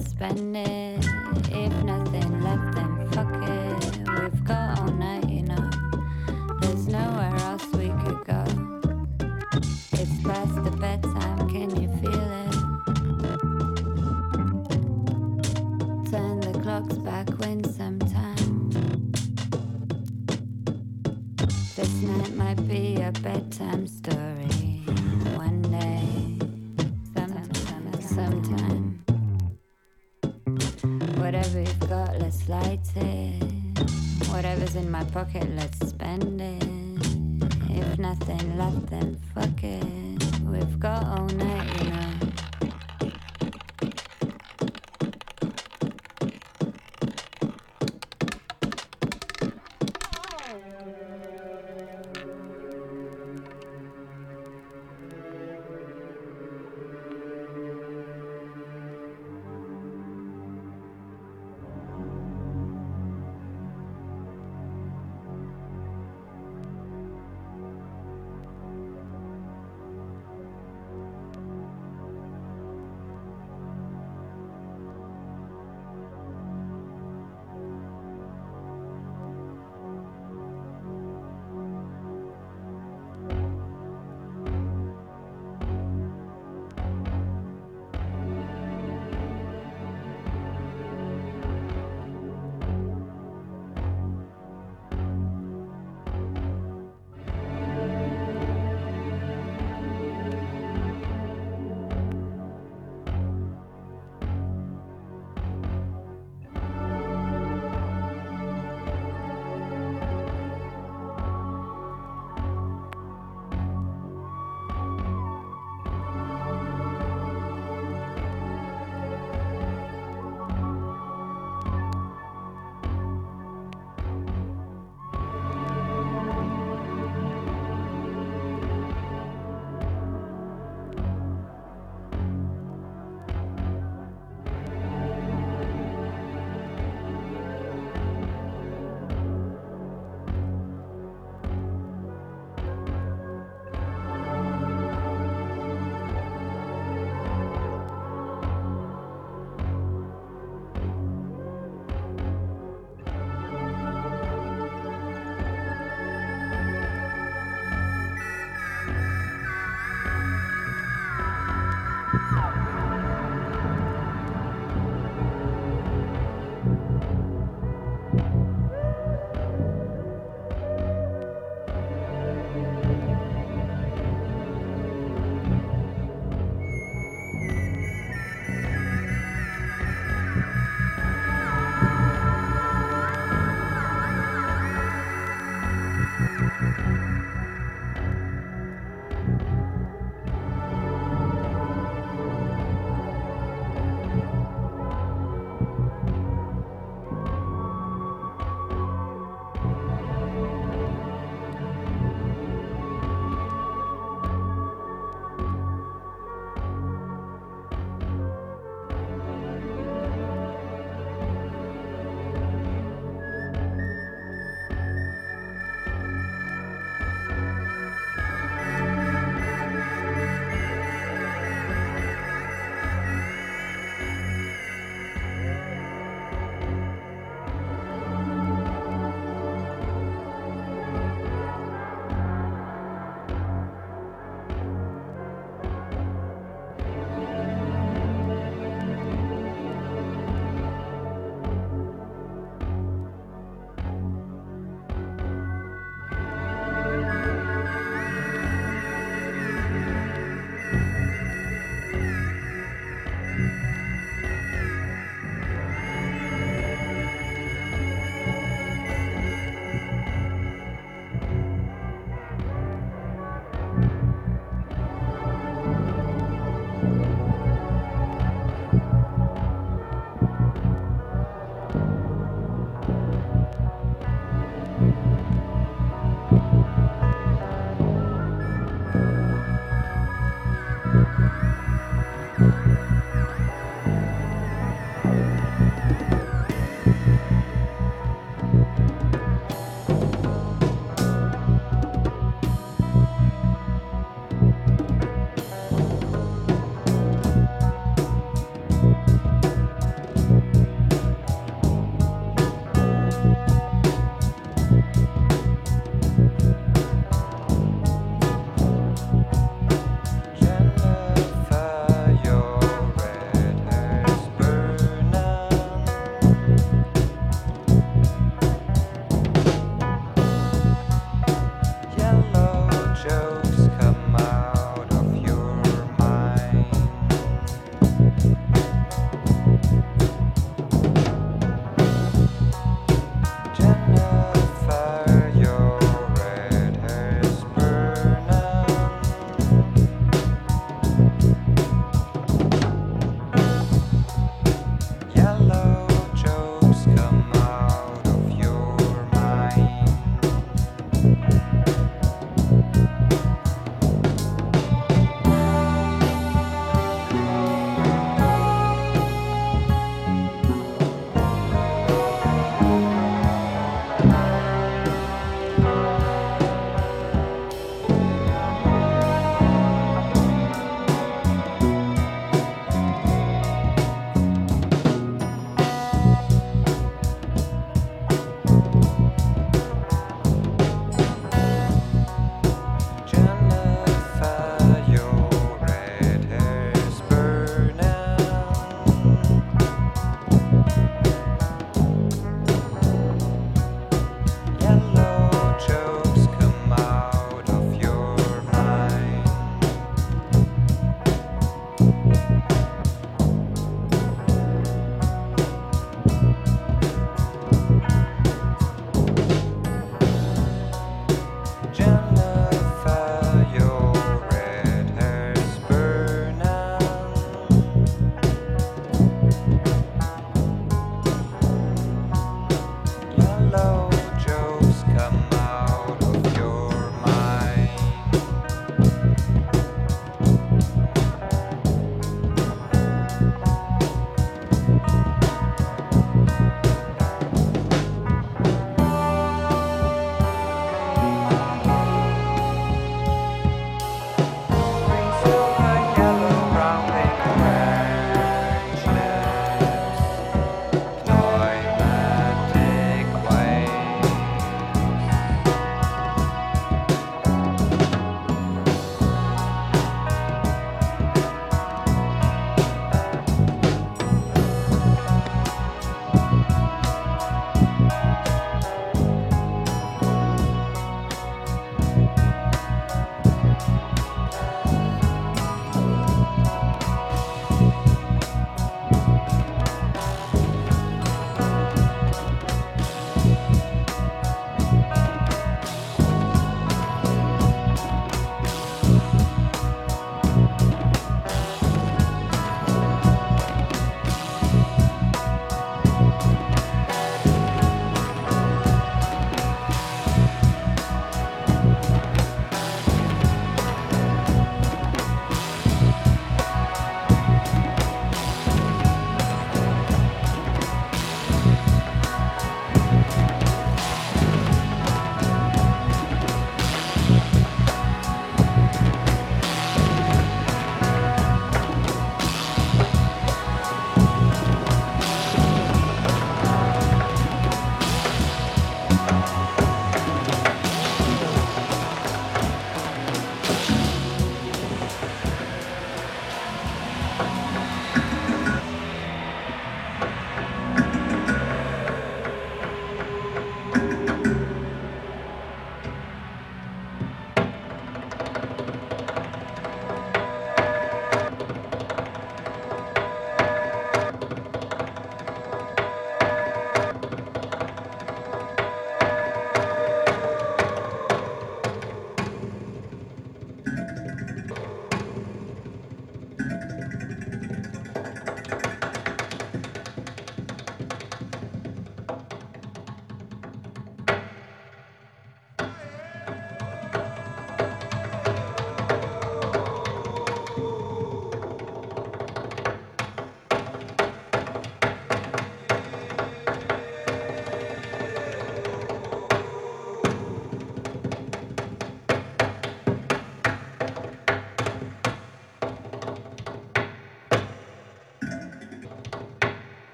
spend it. If nothing left, then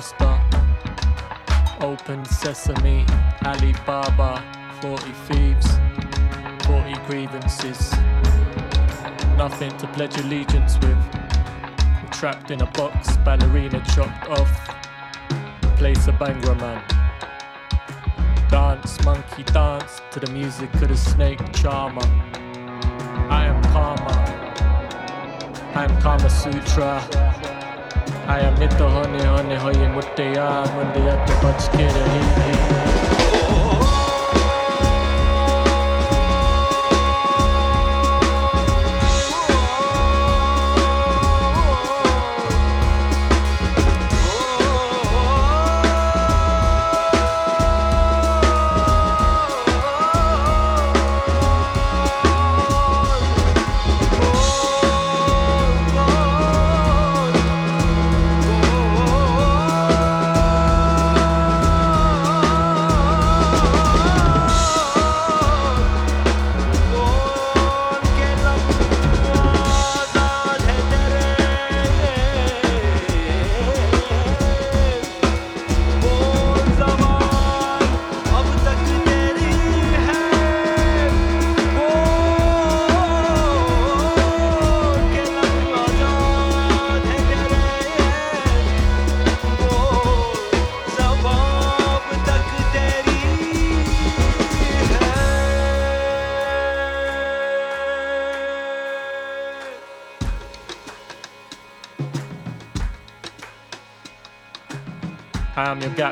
jester, open sesame, Ali Baba, 40 thieves, 40 grievances, nothing to pledge allegiance with. I'm trapped in a box, ballerina chopped off, place a bhangra man. Dance, monkey dance to the music of the snake charmer. I am karma. I am Kama Sutra. आया मित्र होने होने हो ये मुठ्ठियार मुंडिया तो बच के रही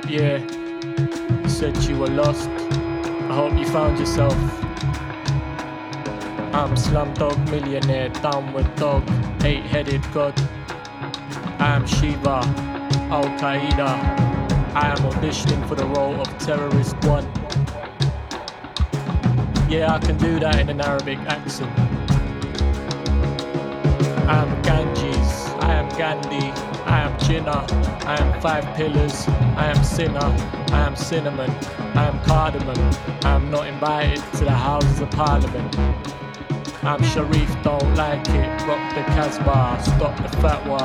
gap year. You said you were lost. I hope you found yourself. I'm Slumdog Millionaire, down with dog, eight headed god. I am Shiva, Al Qaeda. I am auditioning for the role of Terrorist One. Yeah, I can do that in an Arabic accent. I am Ganges, I am Gandhi, I am I am Five Pillars, I am Sinner, I am Cinnamon, I am Cardamom, I am not invited to the Houses of Parliament. I'm Sharif, don't like it, rock the Casbah, stop the fatwa.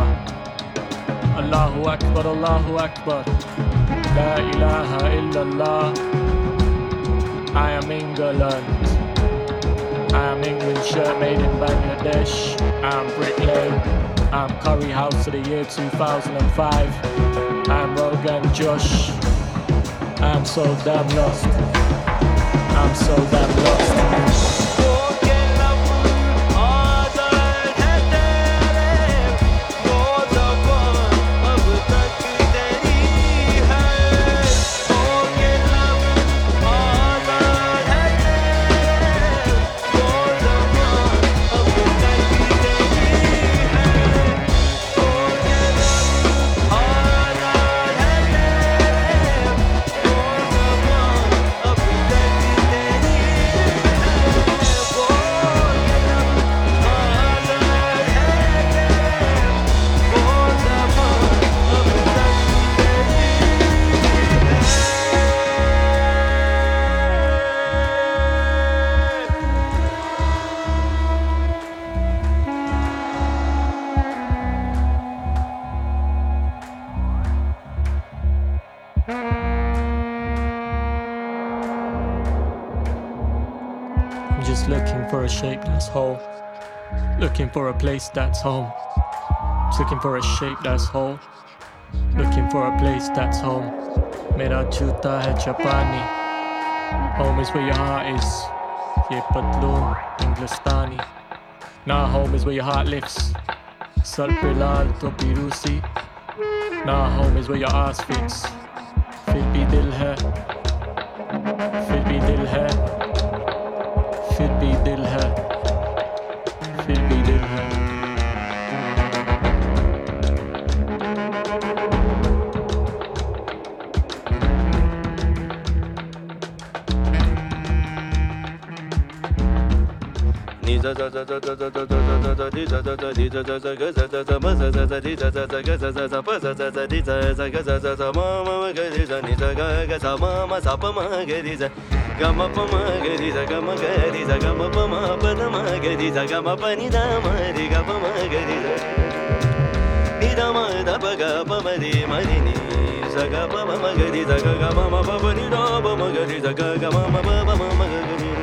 Allahu Akbar, Allahu Akbar, La ilaha illallah. I am England. I am England shirt made in Bangladesh. I'm Brick Lane. I'm Curry House of the year 2005. I'm Rogan Josh. I'm so damn lost. I'm so damn lost. Looking for a place that's home. Looking for a shape that's whole. Looking for a place that's home. Mera chuta hai chapani. Home is where your heart is. Ye patloon. Nah, home is where your heart lives. Sal pilal to pirusi. Nah, home is where your ass fits. Fil bhi dil hai. Fil bhi dil hai. Fil bhi dil hai. gama pa ma ga ri da gama ga ri da gama pa ma pa da ma ga ri da gama pa ni da ma ri ga pa ma ga ri da ni da ma da pa ga pa ma ri ma ri ni sa ga pa ma ma ga ri da ga ga ma ma pa pa ni da pa ma ga ri da ga ga ma ma pa pa ma ma ga ri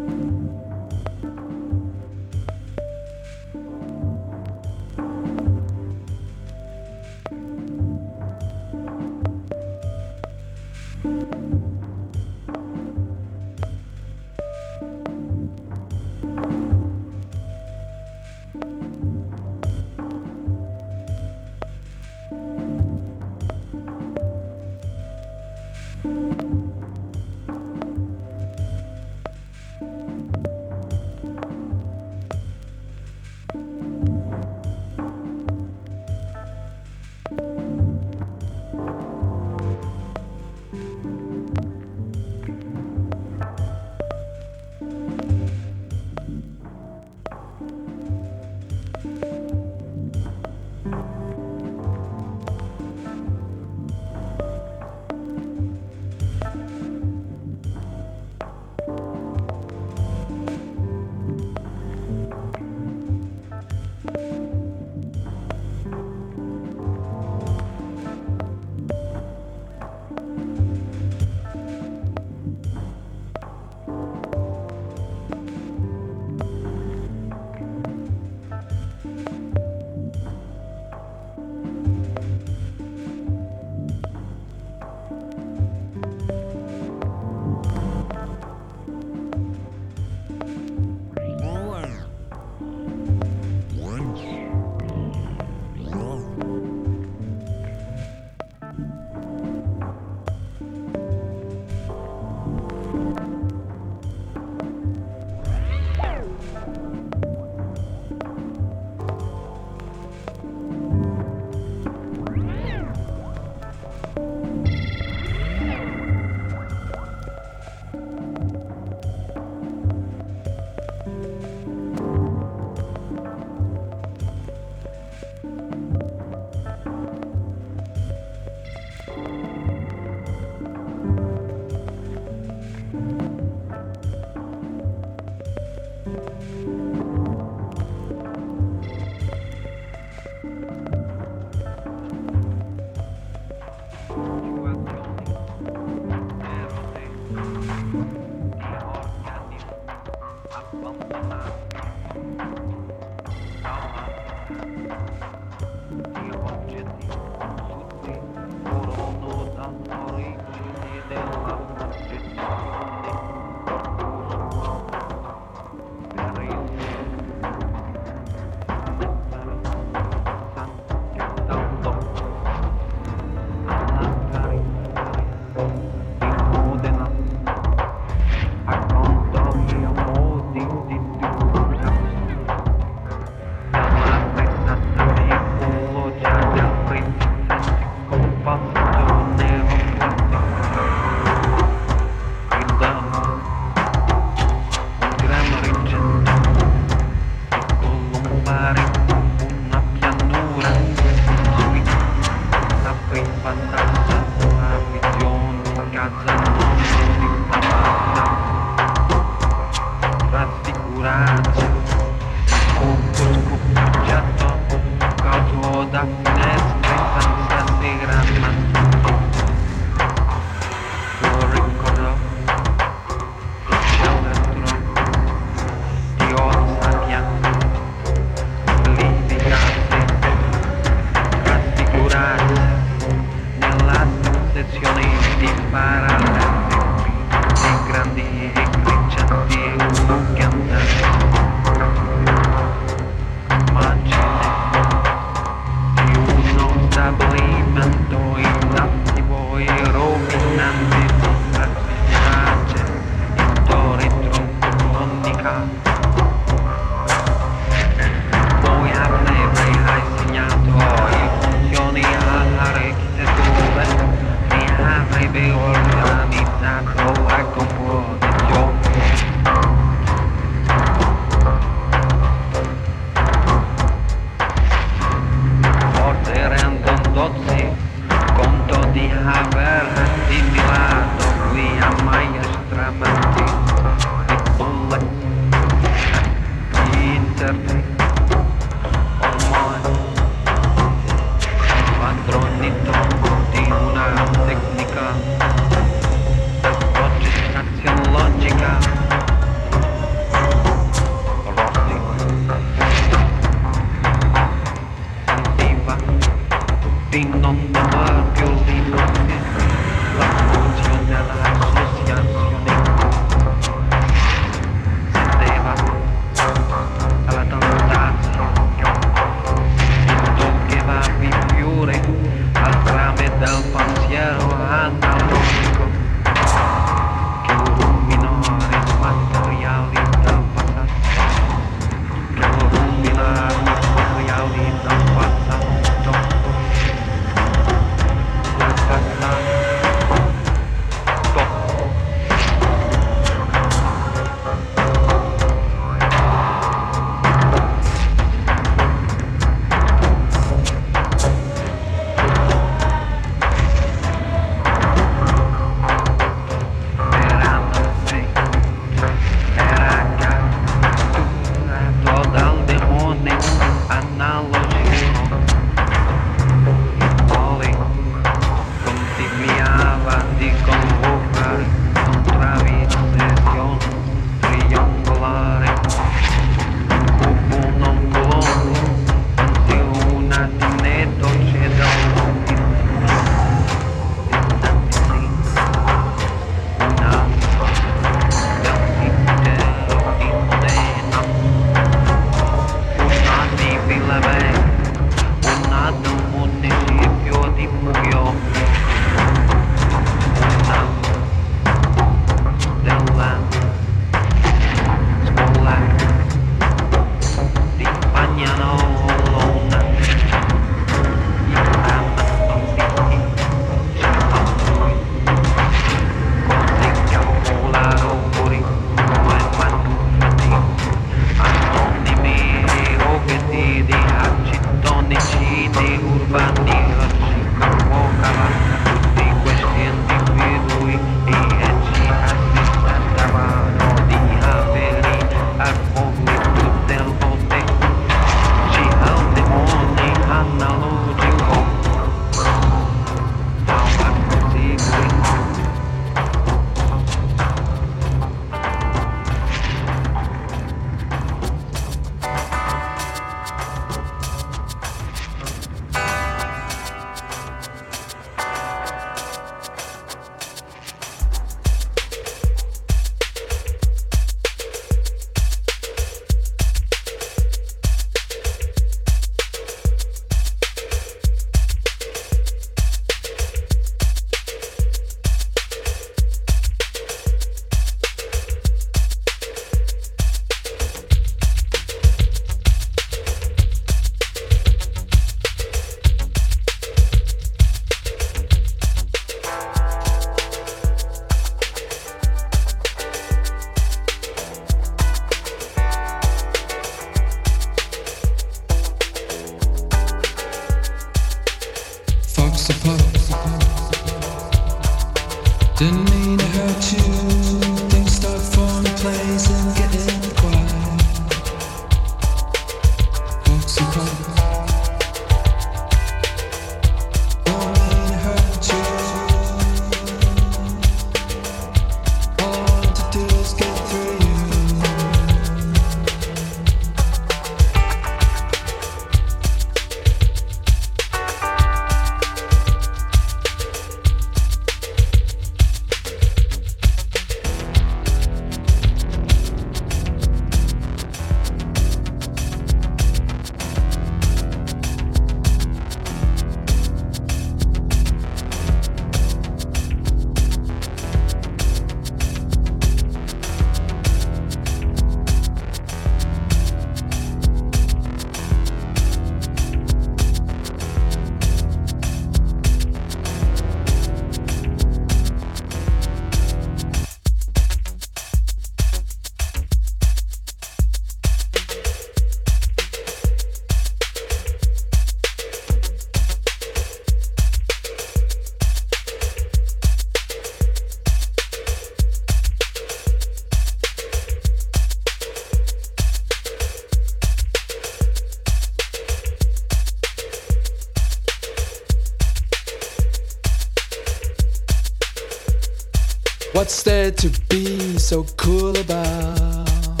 What's there to be so cool about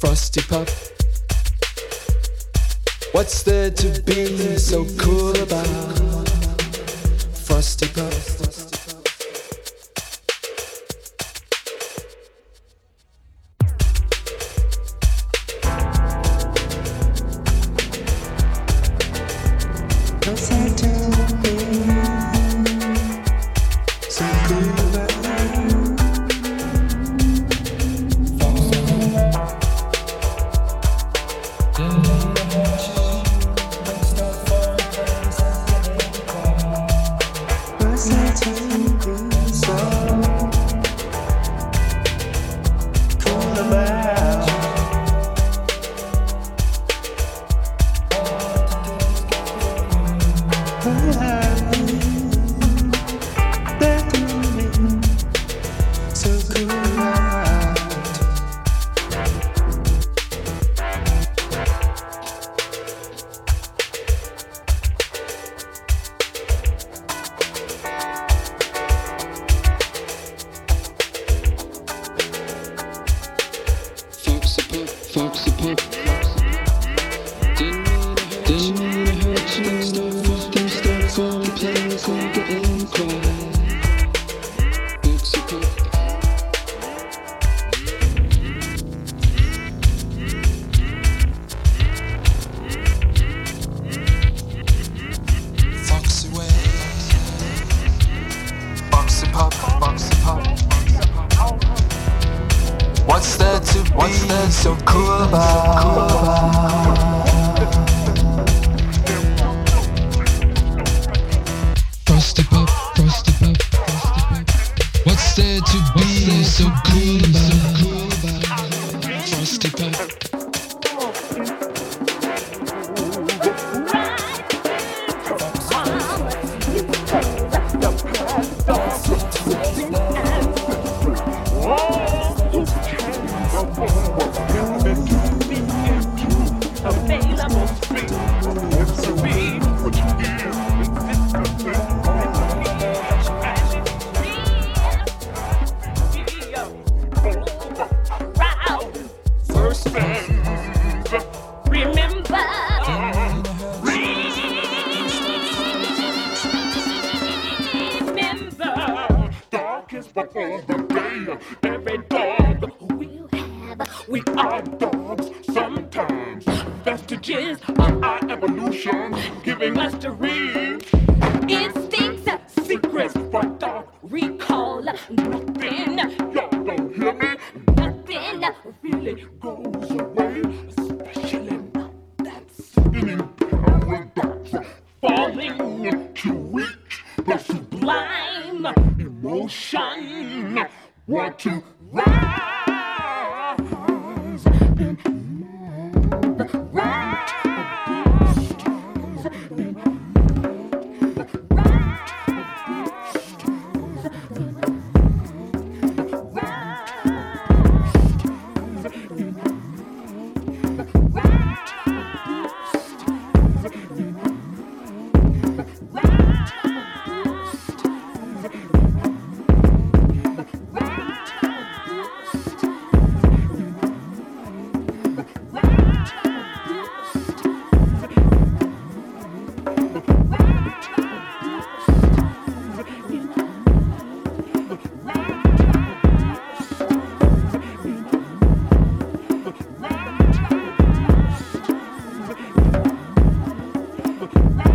Frosty Pop? What's there to be so cool about Republican.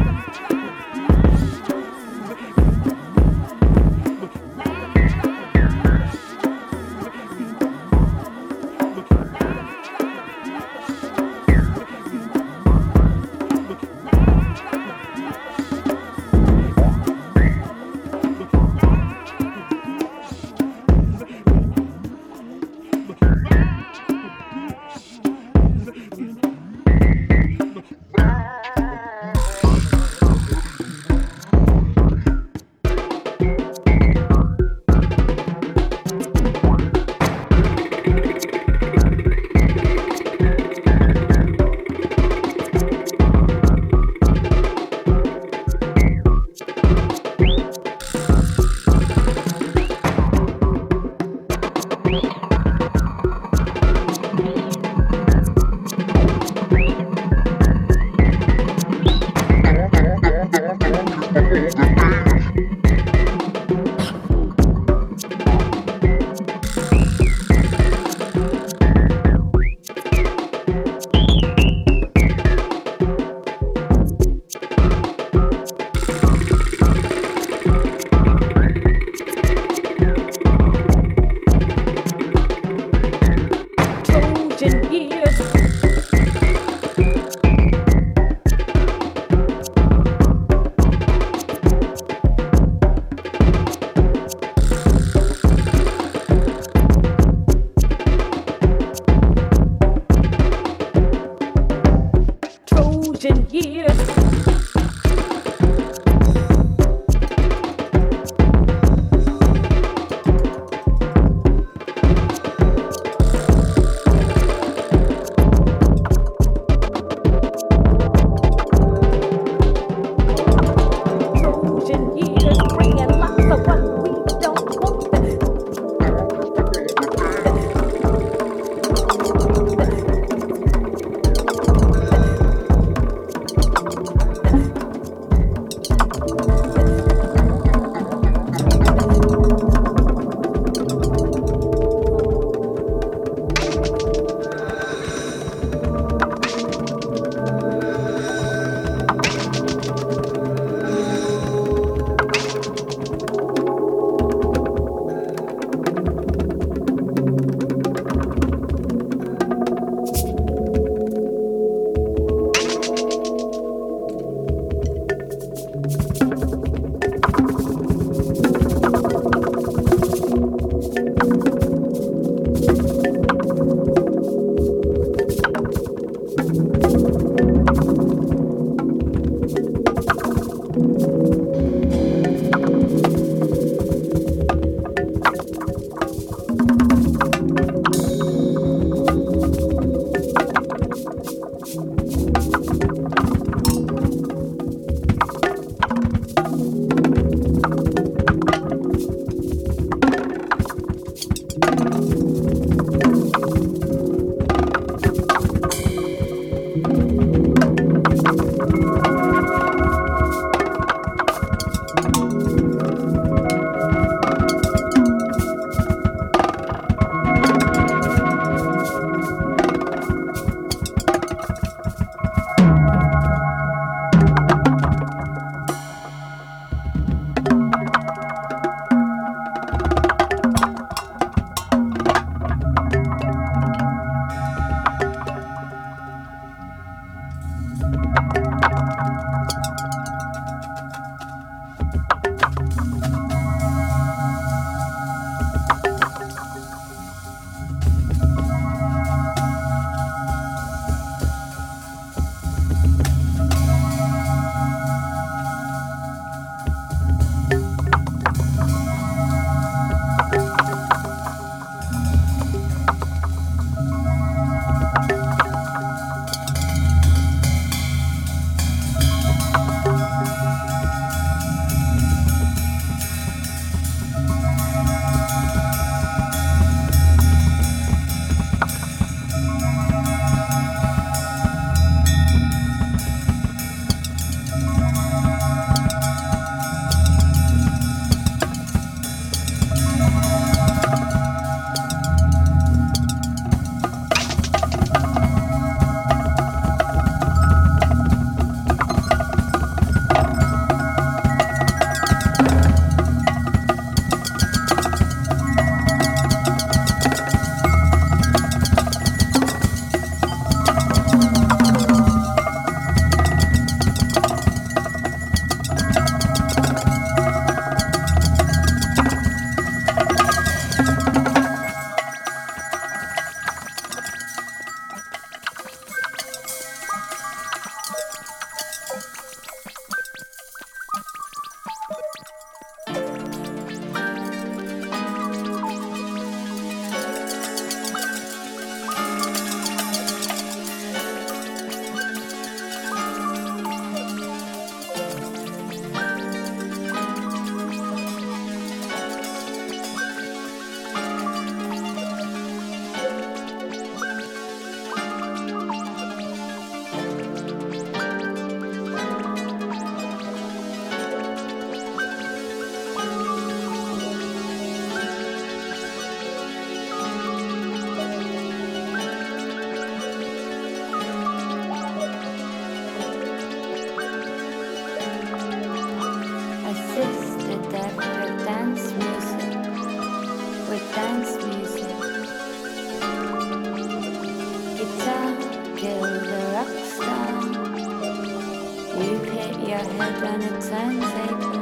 hit your head on a timetable.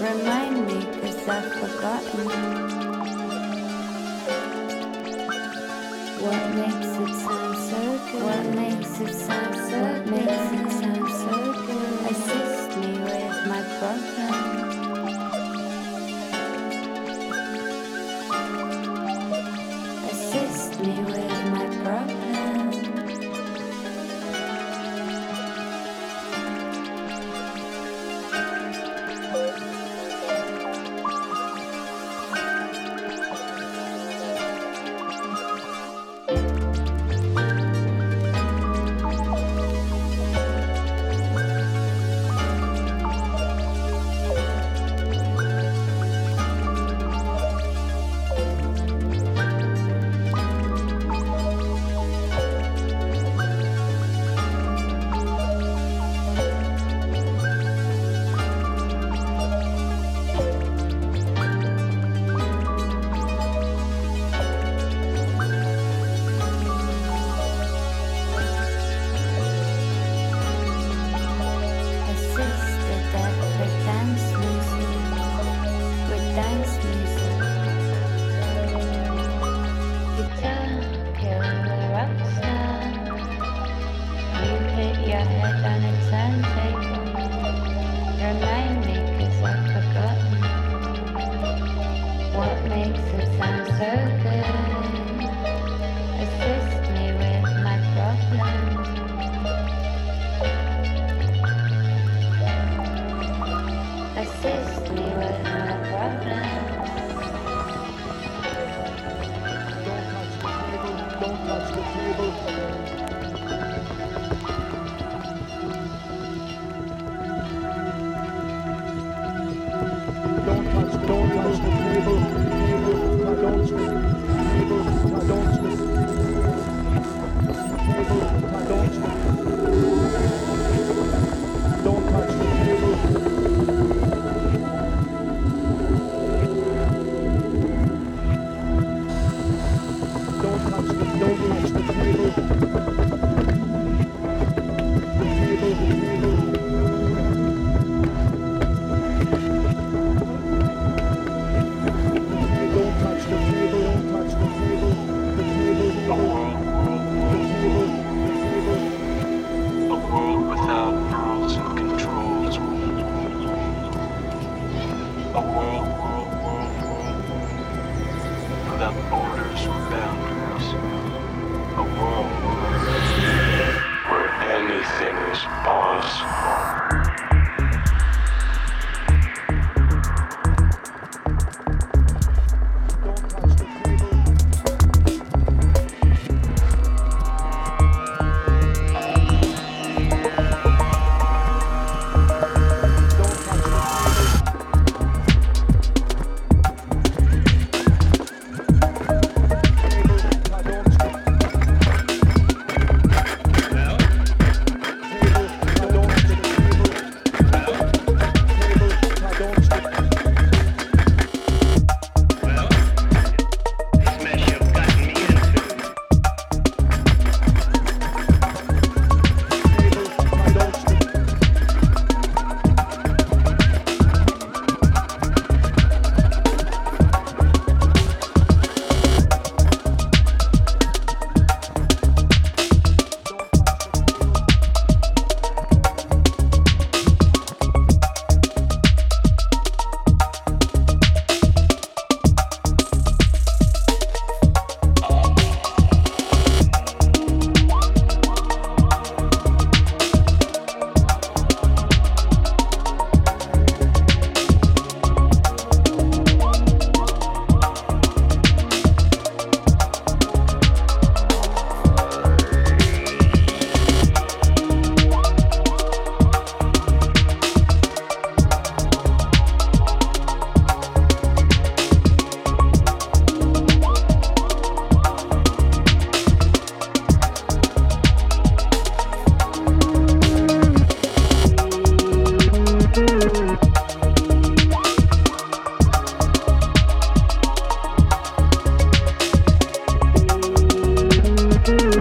Remind me, cause I've forgotten. What makes it sound so good? What makes it sound so good? What makes it sound so good? Assist me with my problems.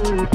Ooh.